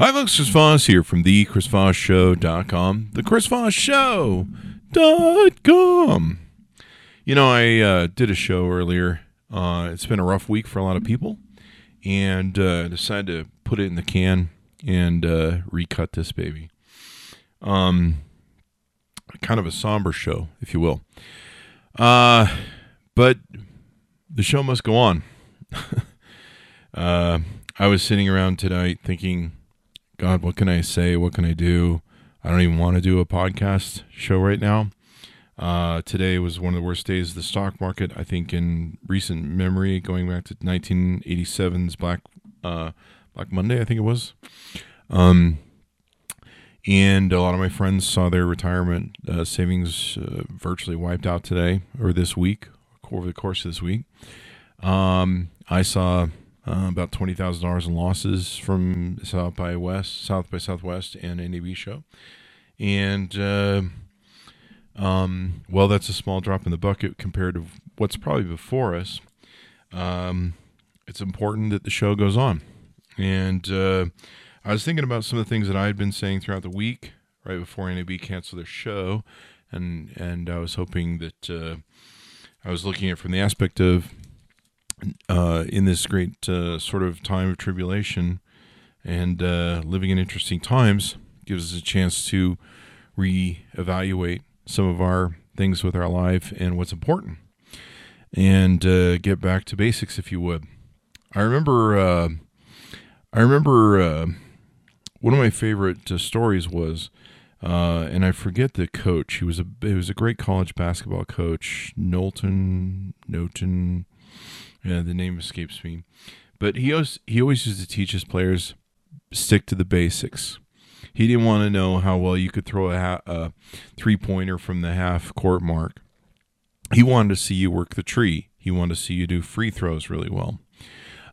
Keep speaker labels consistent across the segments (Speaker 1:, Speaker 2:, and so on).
Speaker 1: Hi, folks. Chris Voss here from the ChrisVossShow.com. The ChrisVossShow.com. You know, I uh, did a show earlier. Uh, it's been a rough week for a lot of people, and uh, decided to put it in the can and uh, recut this baby. Um, kind of a somber show, if you will. Uh, but the show must go on. uh, I was sitting around tonight thinking God, what can I say? What can I do? I don't even want to do a podcast show right now. Uh, today was one of the worst days of the stock market, I think, in recent memory, going back to 1987's Black uh, Black Monday, I think it was. Um, and a lot of my friends saw their retirement uh, savings uh, virtually wiped out today or this week, over the course of this week. Um, I saw uh, about twenty thousand dollars in losses from South by West, South by Southwest, and NAB show, and uh, um, well, that's a small drop in the bucket compared to what's probably before us. Um, it's important that the show goes on, and uh, I was thinking about some of the things that I had been saying throughout the week, right before NAB canceled their show, and and I was hoping that uh, I was looking at it from the aspect of uh, in this great uh, sort of time of tribulation and uh, living in interesting times gives us a chance to reevaluate some of our things with our life and what's important and uh, get back to basics if you would i remember uh, i remember uh, one of my favorite stories was and I forget the coach. He was a he was a great college basketball coach, Knowlton Knowlton yeah, the name escapes me. But he always he always used to teach his players stick to the basics. He didn't want to know how well you could throw a, ha- a three pointer from the half court mark. He wanted to see you work the tree. He wanted to see you do free throws really well.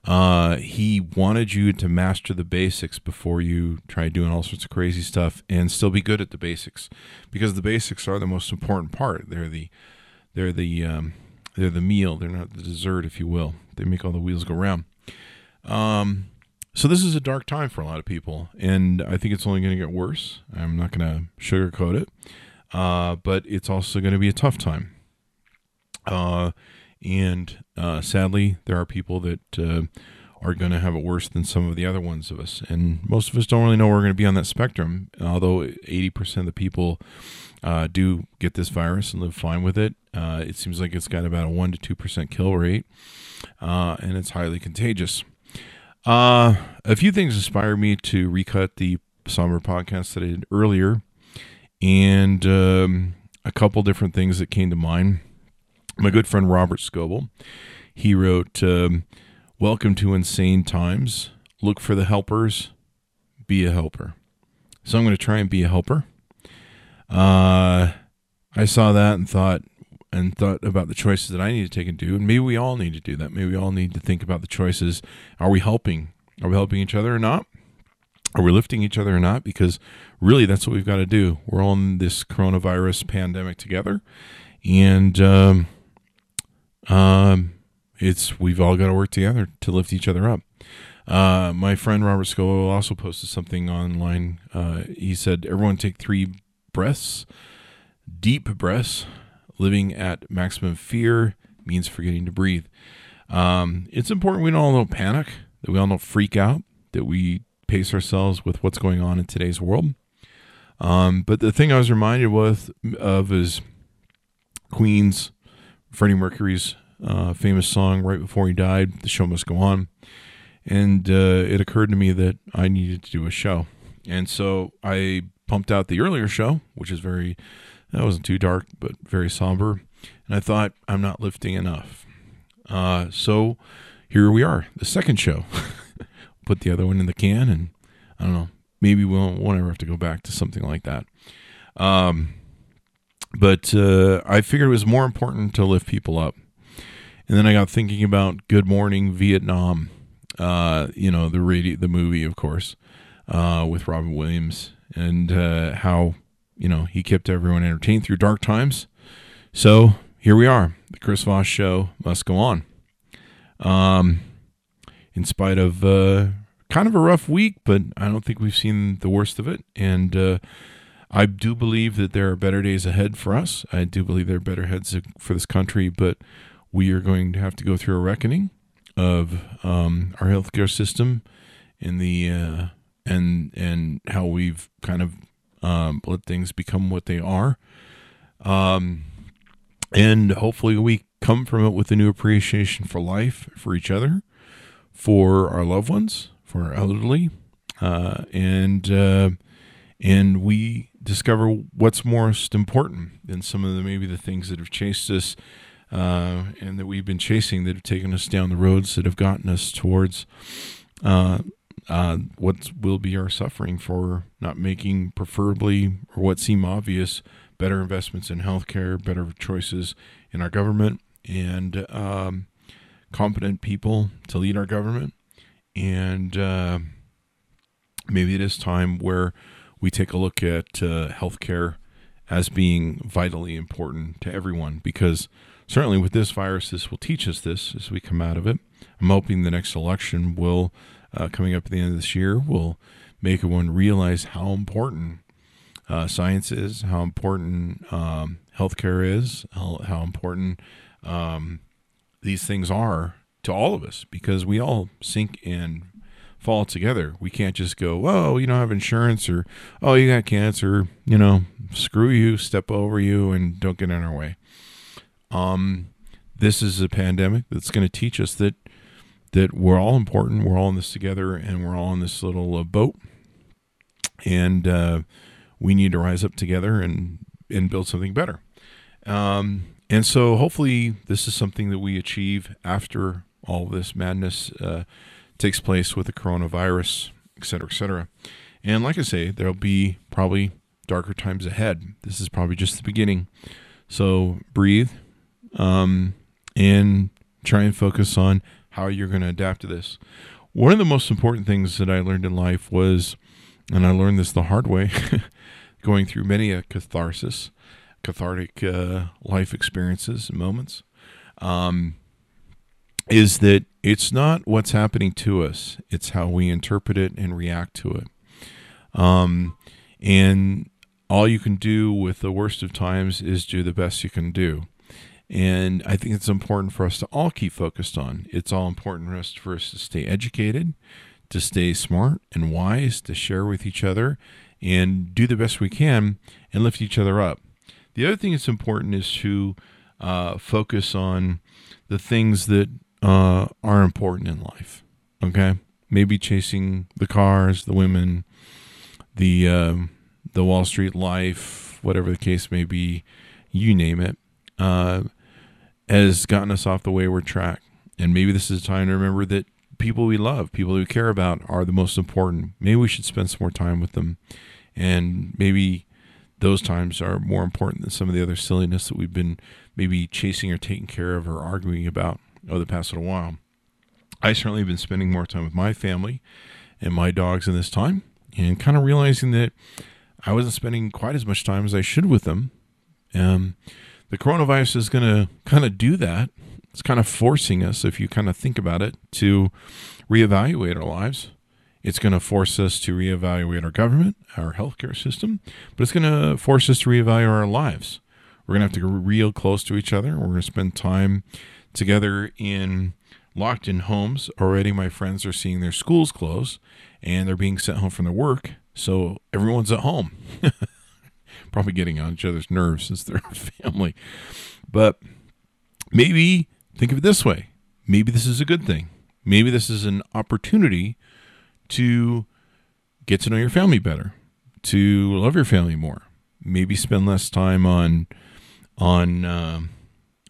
Speaker 1: Uh, he wanted you to master the basics before you try doing all sorts of crazy stuff and still be good at the basics, because the basics are the most important part. They're the they're the um, they're the meal. They're not the dessert, if you will. They make all the wheels go round. Um, so this is a dark time for a lot of people, and I think it's only going to get worse. I'm not going to sugarcoat it, uh, but it's also going to be a tough time. Uh, and uh, sadly, there are people that uh, are going to have it worse than some of the other ones of us, and most of us don't really know where we're going to be on that spectrum. Although 80% of the people uh, do get this virus and live fine with it. Uh, it seems like it's got about a 1% to 2% kill rate, uh, and it's highly contagious. Uh, a few things inspired me to recut the somber podcast that I did earlier, and um, a couple different things that came to mind. My good friend Robert Scoble, he wrote, um, Welcome to Insane Times. Look for the helpers, be a helper. So I'm going to try and be a helper. Uh, I saw that and thought and thought about the choices that I need to take and do, and maybe we all need to do that. Maybe we all need to think about the choices. Are we helping? Are we helping each other or not? Are we lifting each other or not? Because really, that's what we've got to do. We're all in this coronavirus pandemic together, and um, um, it's we've all got to work together to lift each other up. Uh, my friend Robert Scoble also posted something online. Uh, he said, "Everyone take three breaths, deep breaths. Living at maximum fear means forgetting to breathe. Um, it's important we all don't panic, that we all don't freak out, that we pace ourselves with what's going on in today's world. Um, but the thing I was reminded with, of is Queen's Freddie Mercury's uh, famous song right before he died, "The Show Must Go On," and uh, it occurred to me that I needed to do a show, and so I pumped out the earlier show, which is very, that wasn't too dark, but very somber. And I thought, I'm not lifting enough. Uh, so here we are, the second show. Put the other one in the can, and I don't know, maybe we won't, won't ever have to go back to something like that. Um, but uh, I figured it was more important to lift people up. And then I got thinking about Good Morning Vietnam, uh, you know, the radio, the movie, of course, uh, with Robin Williams and uh, how you know he kept everyone entertained through dark times. So here we are. The Chris Voss show must go on. Um, in spite of uh, kind of a rough week, but I don't think we've seen the worst of it. And uh, I do believe that there are better days ahead for us. I do believe there are better heads for this country, but we are going to have to go through a reckoning of um, our healthcare system and the uh, and and how we've kind of um, let things become what they are. Um, and hopefully we come from it with a new appreciation for life, for each other, for our loved ones, for our elderly, uh, and uh, and we discover what's most important than some of the maybe the things that have chased us uh, and that we've been chasing that have taken us down the roads that have gotten us towards uh, uh, what will be our suffering for not making preferably or what seem obvious better investments in healthcare, better choices in our government, and um, competent people to lead our government. And uh, maybe it is time where we take a look at uh, healthcare as being vitally important to everyone because certainly with this virus, this will teach us this as we come out of it. I'm hoping the next election will, uh, coming up at the end of this year, will make everyone realize how important uh, science is, how important um, healthcare is, how, how important um, these things are to all of us because we all sink and fall together. We can't just go, oh, you don't have insurance or, oh, you got cancer, you know, screw you, step over you, and don't get in our way. Um, this is a pandemic that's going to teach us that that we're all important. We're all in this together, and we're all in this little uh, boat, and uh, we need to rise up together and and build something better. Um, and so, hopefully, this is something that we achieve after all this madness uh, takes place with the coronavirus, et cetera, et cetera. And like I say, there'll be probably darker times ahead. This is probably just the beginning. So breathe, um, and try and focus on how you're going to adapt to this. One of the most important things that I learned in life was, and I learned this the hard way, going through many a catharsis, cathartic uh, life experiences and moments, um, is that it's not what's happening to us; it's how we interpret it and react to it. Um, and all you can do with the worst of times is do the best you can do. And I think it's important for us to all keep focused on. It's all important for us, for us to stay educated, to stay smart and wise, to share with each other, and do the best we can and lift each other up. The other thing that's important is to uh, focus on the things that uh, are important in life. Okay, maybe chasing the cars, the women, the uh, the Wall Street life, whatever the case may be, you name it. Uh, has gotten us off the wayward track. And maybe this is a time to remember that people we love, people we care about, are the most important. Maybe we should spend some more time with them. And maybe those times are more important than some of the other silliness that we've been maybe chasing or taking care of or arguing about over the past little while. I certainly have been spending more time with my family and my dogs in this time and kind of realizing that I wasn't spending quite as much time as I should with them. Um, the coronavirus is going to kind of do that. It's kind of forcing us, if you kind of think about it, to reevaluate our lives. It's going to force us to reevaluate our government, our healthcare system, but it's going to force us to reevaluate our lives. We're going to have to get real close to each other. We're going to spend time together in locked in homes. Already, my friends are seeing their schools close and they're being sent home from their work. So everyone's at home. probably getting on each other's nerves since they're family. But maybe think of it this way maybe this is a good thing. Maybe this is an opportunity to get to know your family better, to love your family more. Maybe spend less time on on uh,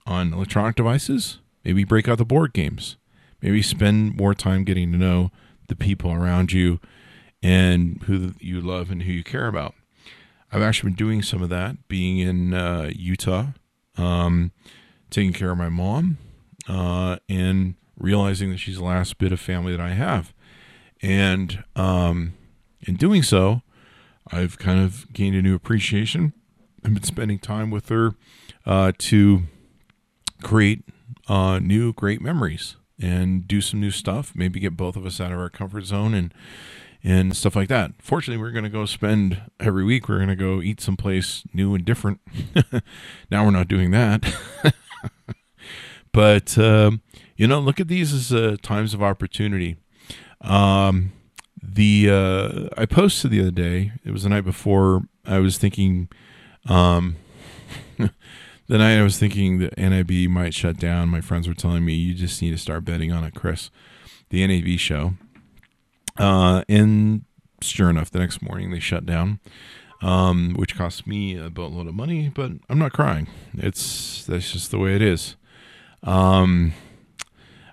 Speaker 1: on electronic devices. Maybe break out the board games. Maybe spend more time getting to know the people around you and who you love and who you care about. I've actually been doing some of that, being in uh, Utah, um, taking care of my mom, uh, and realizing that she's the last bit of family that I have. And um, in doing so, I've kind of gained a new appreciation. I've been spending time with her uh, to create uh, new great memories and do some new stuff. Maybe get both of us out of our comfort zone and and stuff like that. Fortunately, we're going to go spend every week. We're going to go eat someplace new and different. now we're not doing that. but um, you know, look at these as uh, times of opportunity. Um, the uh, I posted the other day. It was the night before. I was thinking. Um, the night I was thinking that NAB might shut down. My friends were telling me you just need to start betting on it, Chris. The NAB show. Uh, and sure enough, the next morning they shut down, um, which cost me a boatload of money. But I'm not crying. It's that's just the way it is. Um,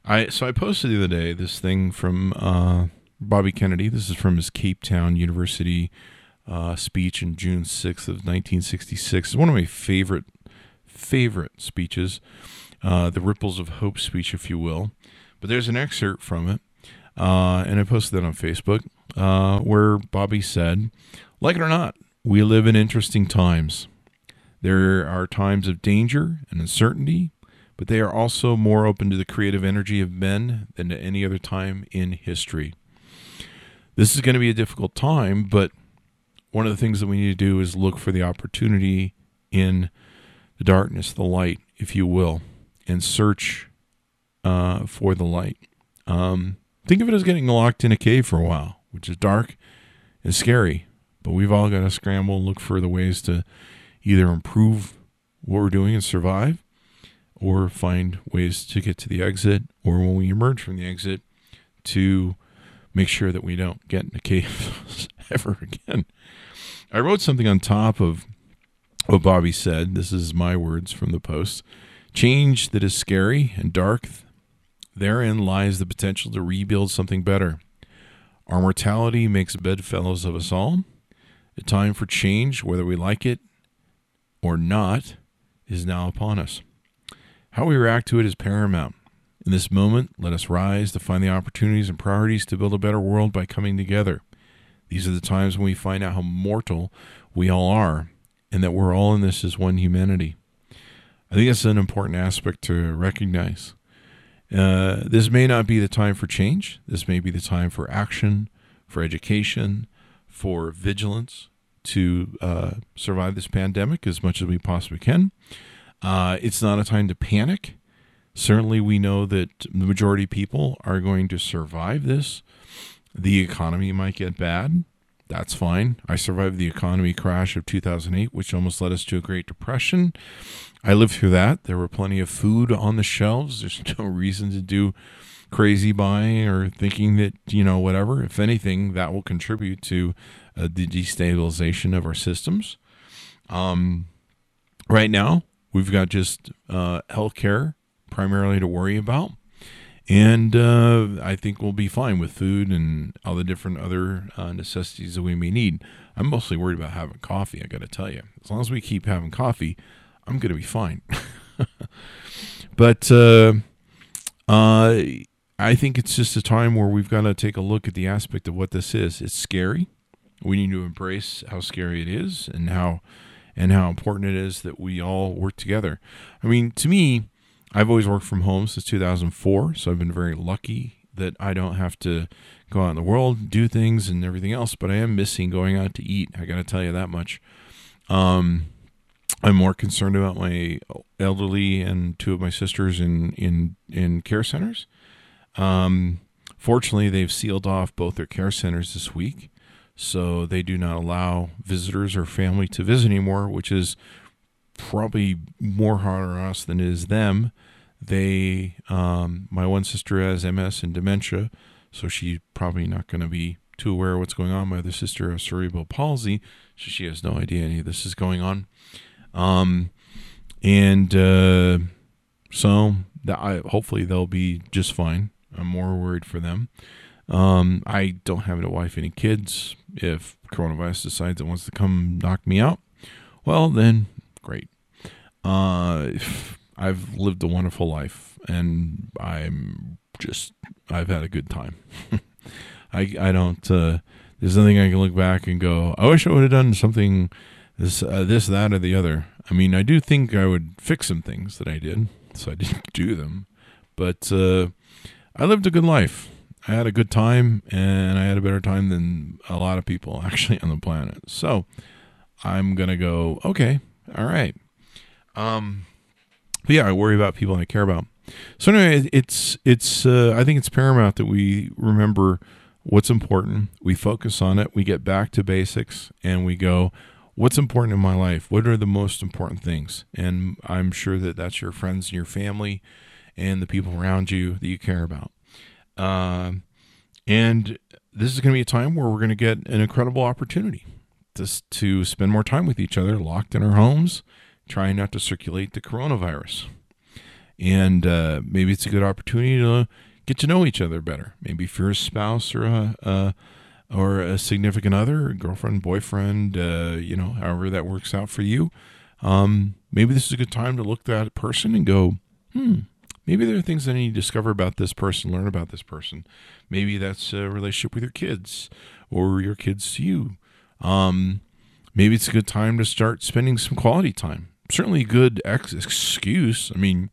Speaker 1: I so I posted the other day this thing from uh, Bobby Kennedy. This is from his Cape Town University uh, speech in June 6th of 1966. It's one of my favorite favorite speeches, uh, the Ripples of Hope speech, if you will. But there's an excerpt from it, uh, and I posted that on Facebook, uh, where Bobby said, Like it or not, we live in interesting times. There are times of danger and uncertainty, but they are also more open to the creative energy of men than at any other time in history. This is going to be a difficult time, but one of the things that we need to do is look for the opportunity in the darkness, the light, if you will, and search uh, for the light. Um, think of it as getting locked in a cave for a while, which is dark and scary, but we've all got to scramble and look for the ways to either improve what we're doing and survive, or find ways to get to the exit, or when we emerge from the exit, to make sure that we don't get in a cave ever again. I wrote something on top of what Bobby said. This is my words from the post. Change that is scary and dark, therein lies the potential to rebuild something better. Our mortality makes bedfellows of us all. The time for change, whether we like it or not, is now upon us. How we react to it is paramount. In this moment, let us rise to find the opportunities and priorities to build a better world by coming together. These are the times when we find out how mortal we all are and that we're all in this as one humanity. I think that's an important aspect to recognize. Uh, this may not be the time for change. This may be the time for action, for education, for vigilance to uh, survive this pandemic as much as we possibly can. Uh, it's not a time to panic. Certainly, we know that the majority of people are going to survive this. The economy might get bad. That's fine. I survived the economy crash of 2008, which almost led us to a Great Depression. I lived through that. There were plenty of food on the shelves. There's no reason to do crazy buying or thinking that, you know, whatever. If anything, that will contribute to uh, the destabilization of our systems. Um, right now, we've got just uh, healthcare primarily to worry about and uh, I think we'll be fine with food and all the different other uh, necessities that we may need. I'm mostly worried about having coffee. I got to tell you, as long as we keep having coffee, I'm going to be fine. but uh, uh, I think it's just a time where we've got to take a look at the aspect of what this is. It's scary. We need to embrace how scary it is and how and how important it is that we all work together. I mean, to me I've always worked from home since 2004, so I've been very lucky that I don't have to go out in the world, do things, and everything else. But I am missing going out to eat. I got to tell you that much. Um, I'm more concerned about my elderly and two of my sisters in in in care centers. Um, fortunately, they've sealed off both their care centers this week, so they do not allow visitors or family to visit anymore, which is probably more hard on us than it is them. They, um, my one sister has MS and dementia, so she's probably not going to be too aware of what's going on. My other sister has cerebral palsy, so she has no idea any of this is going on. Um, and uh, so that I, hopefully they'll be just fine. I'm more worried for them. Um, I don't have a wife, any kids. If coronavirus decides it wants to come knock me out, well, then great. Uh, I've lived a wonderful life, and I'm just I've had a good time. I I don't. Uh, there's nothing I can look back and go. I wish I would have done something this uh, this that or the other. I mean, I do think I would fix some things that I did, so I didn't do them. But uh, I lived a good life. I had a good time, and I had a better time than a lot of people actually on the planet. So I'm gonna go. Okay, all right. Um, but yeah, I worry about people I care about. So anyway, it's it's. Uh, I think it's paramount that we remember what's important. We focus on it. We get back to basics, and we go. What's important in my life? What are the most important things? And I'm sure that that's your friends and your family, and the people around you that you care about. Um, and this is going to be a time where we're going to get an incredible opportunity just to spend more time with each other, locked in our homes, trying not to circulate the coronavirus. And uh, maybe it's a good opportunity to get to know each other better. Maybe if you're a spouse or a, a or a significant other, girlfriend, boyfriend, uh, you know, however that works out for you. Um, maybe this is a good time to look at that person and go, hmm, maybe there are things that I need to discover about this person, learn about this person. Maybe that's a relationship with your kids or your kids to you. Um, maybe it's a good time to start spending some quality time. Certainly good ex- excuse. I mean,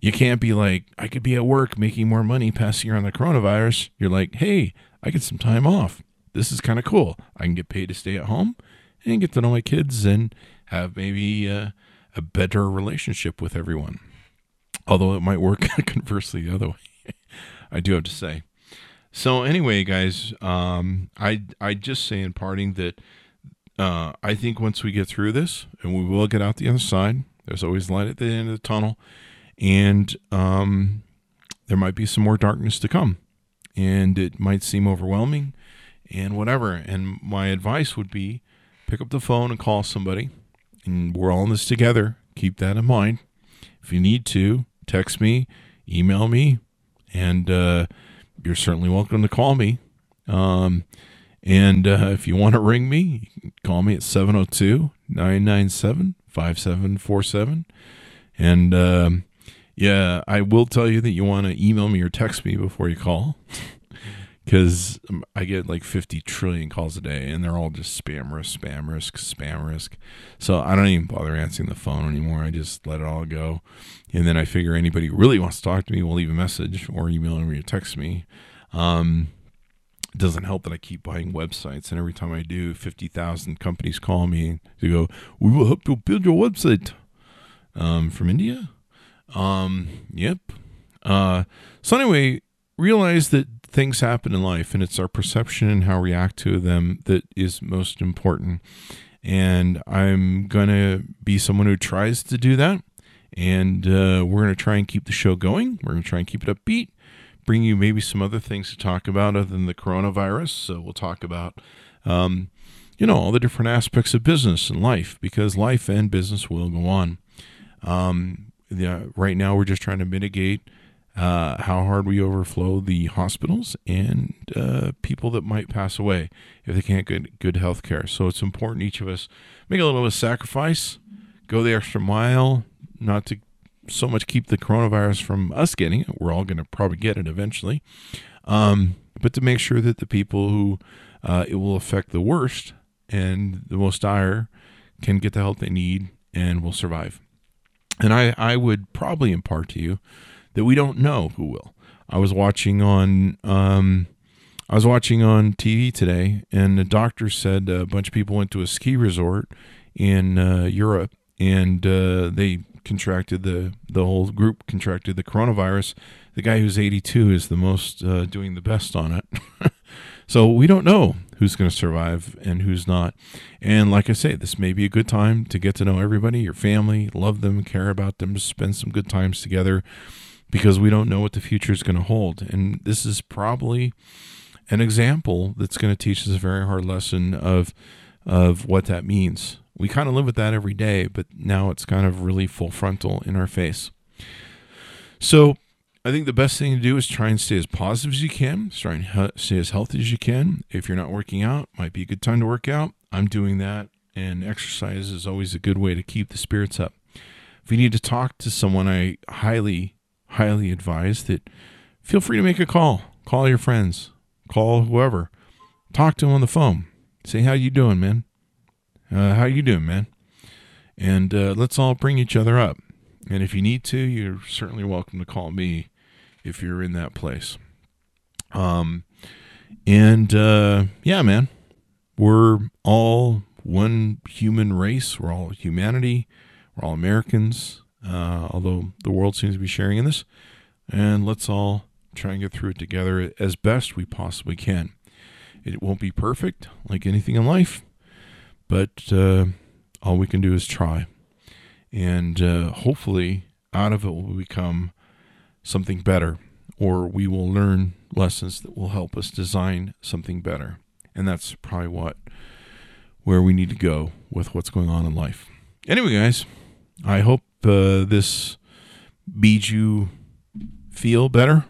Speaker 1: you can't be like, I could be at work making more money passing around the coronavirus. You're like, hey, I get some time off. This is kind of cool. I can get paid to stay at home and get to know my kids and have maybe uh, a better relationship with everyone. Although it might work conversely the other way. I do have to say. So anyway, guys, um, I I just say in parting that uh, I think once we get through this, and we will get out the other side, there's always light at the end of the tunnel, and um, there might be some more darkness to come, and it might seem overwhelming, and whatever. And my advice would be, pick up the phone and call somebody, and we're all in this together. Keep that in mind. If you need to, text me, email me, and. Uh, you're certainly welcome to call me. Um, and uh, if you want to ring me, call me at 702 997 5747. And um, yeah, I will tell you that you want to email me or text me before you call because I get like 50 trillion calls a day and they're all just spam risk, spam risk, spam risk. So I don't even bother answering the phone anymore. I just let it all go. And then I figure anybody who really wants to talk to me will leave a message or email me or text me. Um, it doesn't help that I keep buying websites, and every time I do, 50,000 companies call me to go, We will help you build your website. Um, from India? Um, yep. Uh, so, anyway, realize that things happen in life, and it's our perception and how we react to them that is most important. And I'm to be someone who tries to do that. And uh, we're to try and keep the show going. We're to try and keep it upbeat, bring you maybe some other things to talk about other than the coronavirus. So we'll talk about, um, you know, all the different aspects of business and life because life and business will go on. Um, yeah, right now, we're just trying to mitigate uh, how hard we overflow the hospitals and uh, people that might pass away if they can't get good health care. So it's important each of us make a little bit of sacrifice, go the extra mile, not to so much keep the coronavirus from us getting it. We're all going to probably get it eventually. Um, but to make sure that the people who uh, it will affect the worst and the most dire can get the help they need and will survive. And I, I would probably impart to you that we don't know who will. I was watching on um, I was watching on TV today, and the doctor said a bunch of people went to a ski resort in uh, Europe, and uh, they contracted the the whole group contracted the coronavirus. The guy who's 82 is the most uh, doing the best on it. so we don't know who's going to survive and who's not. And like I say, this may be a good time to get to know everybody, your family, love them, care about them, spend some good times together because we don't know what the future is going to hold. And this is probably an example that's going to teach us a very hard lesson of of what that means we kind of live with that every day, but now it's kind of really full frontal in our face. So I think the best thing to do is try and stay as positive as you can, try and stay as healthy as you can. If you're not working out, might be a good time to work out. I'm doing that, and exercise is always a good way to keep the spirits up. If you need to talk to someone, I highly, highly advise that feel free to make a call. Call your friends, call whoever, talk to them on the phone. Say how you doing, man. Uh, how you doing, man? And uh, let's all bring each other up. And if you need to, you're certainly welcome to call me if you're in that place. Um, and uh, yeah, man, we're all one human race. We're all humanity. We're all Americans. Uh, although the world seems to be sharing in this, and let's all try and get through it together as best we possibly can. It won't be perfect, like anything in life, but uh, all we can do is try. And uh, hopefully, out of it will become something better, or we will learn lessons that will help us design something better. And that's probably what where we need to go with what's going on in life. Anyway, guys, I hope uh, this made you feel better.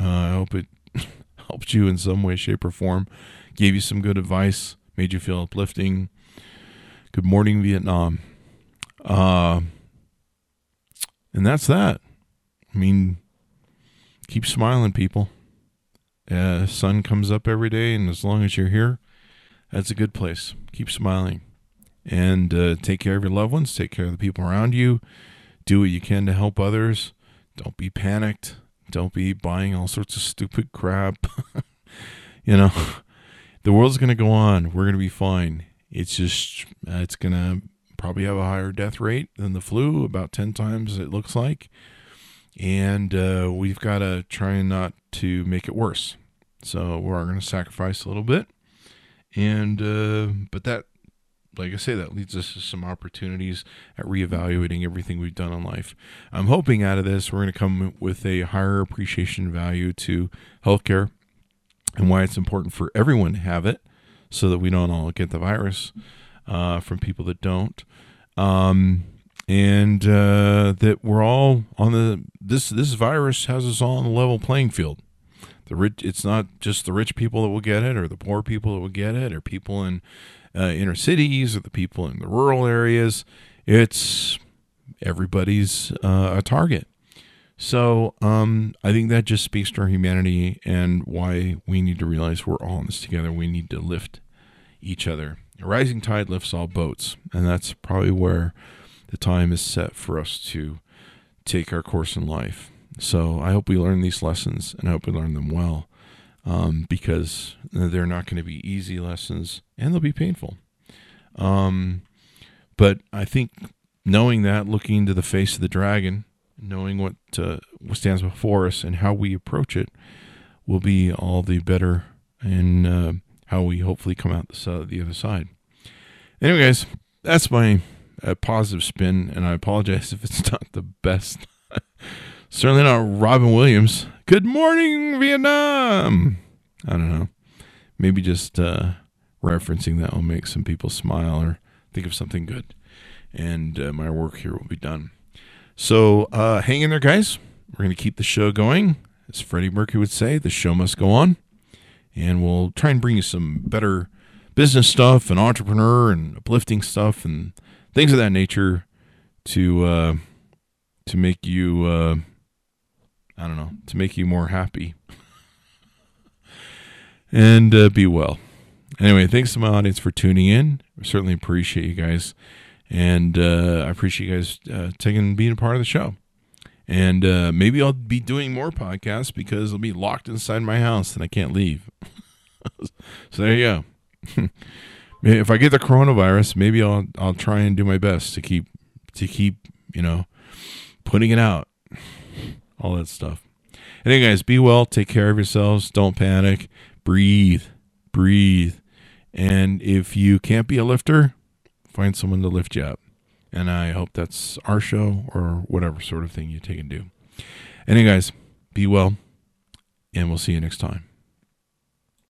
Speaker 1: Uh, I hope it helped you in some way, shape, or form, gave you some good advice, made you feel uplifting. Good morning, Vietnam. Uh, and that's that. I mean, keep smiling, people. Uh, sun comes up every day, and as long as you're here, that's a good place. Keep smiling and uh, take care of your loved ones, take care of the people around you, do what you can to help others. Don't be panicked. Don't be buying all sorts of stupid crap. you know, the world's going to go on. We're going to be fine. It's just, uh, it's to probably have a higher death rate than the flu, about 10 times it looks like. And uh, we've got to try not to make it worse. So we're to sacrifice a little bit. And, uh, but that like I say, that leads us to some opportunities at reevaluating everything we've done in life. I'm hoping out of this, we're going to come with a higher appreciation value to healthcare and why it's important for everyone to have it so that we don't all get the virus uh, from people that don't. Um, and uh, that we're all on the this this virus has us all on the level playing field. The rich, it's not just the rich people that will get it, or the poor people that will get it, or people in uh, inner cities or the people in the rural areas. It's everybody's uh, a target. So um, I think that just speaks to our humanity and why we need to realize we're all in this together. We need to lift each other. A rising tide lifts all boats, and that's probably where the time is set for us to take our course in life. So I hope we learn these lessons, and I hope we learn them well um, because they're not going to be easy lessons and they'll be painful. Um, but I think knowing that, looking into the face of the dragon, knowing what, uh, stands before us and how we approach it will be all the better in uh, how we hopefully come out the, the other side. Anyway, guys, that's my uh, positive spin, and I apologize if it's not the best. Certainly not Robin Williams. Good morning, Vietnam. I don't know. Maybe just uh, referencing that will make some people smile or think of something good. And uh, my work here will be done. So uh, hang in there, guys. We're going to keep the show going. As Freddie Mercury would say, the show must go on. And we'll try and bring you some better business stuff and entrepreneur and uplifting stuff and things of that nature to uh, to make you uh, I don't know, to make you more happy. and uh, be well. Anyway, thanks to my audience for tuning in. Certainly appreciate you guys. And uh, I appreciate you guys uh, taking being a part of the show. And uh, maybe I'll be doing more podcasts because I'll be locked inside my house and I can't leave. so there you go. if I get the coronavirus, maybe I'll I'll try and do my best to keep to keep you know putting it out all that stuff. Anyway, guys, be well. Take care of yourselves. Don't panic. Breathe. Breathe. And if you can't be a lifter, find someone to lift you up. And I hope that's our show or whatever sort of thing you take and do. Anyway, guys, be well. And we'll see you next time.